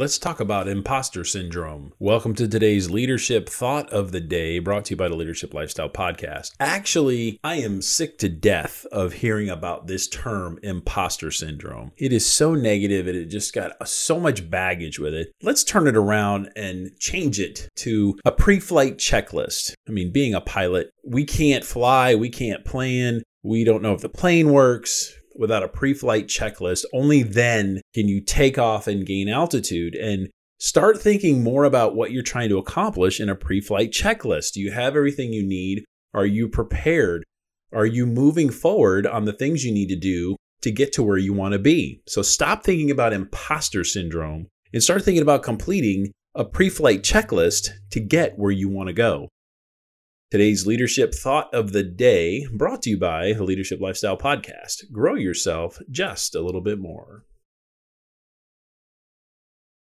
Let's talk about imposter syndrome. Welcome to today's leadership thought of the day brought to you by the Leadership Lifestyle Podcast. Actually, I am sick to death of hearing about this term imposter syndrome. It is so negative and it just got so much baggage with it. Let's turn it around and change it to a pre flight checklist. I mean, being a pilot, we can't fly, we can't plan, we don't know if the plane works without a pre flight checklist. Only then can you take off and gain altitude and start thinking more about what you're trying to accomplish in a pre flight checklist. Do you have everything you need? Are you prepared? Are you moving forward on the things you need to do to get to where you want to be? So stop thinking about imposter syndrome and start thinking about completing a pre flight checklist to get where you want to go. Today's leadership thought of the day brought to you by the Leadership Lifestyle Podcast. Grow yourself just a little bit more.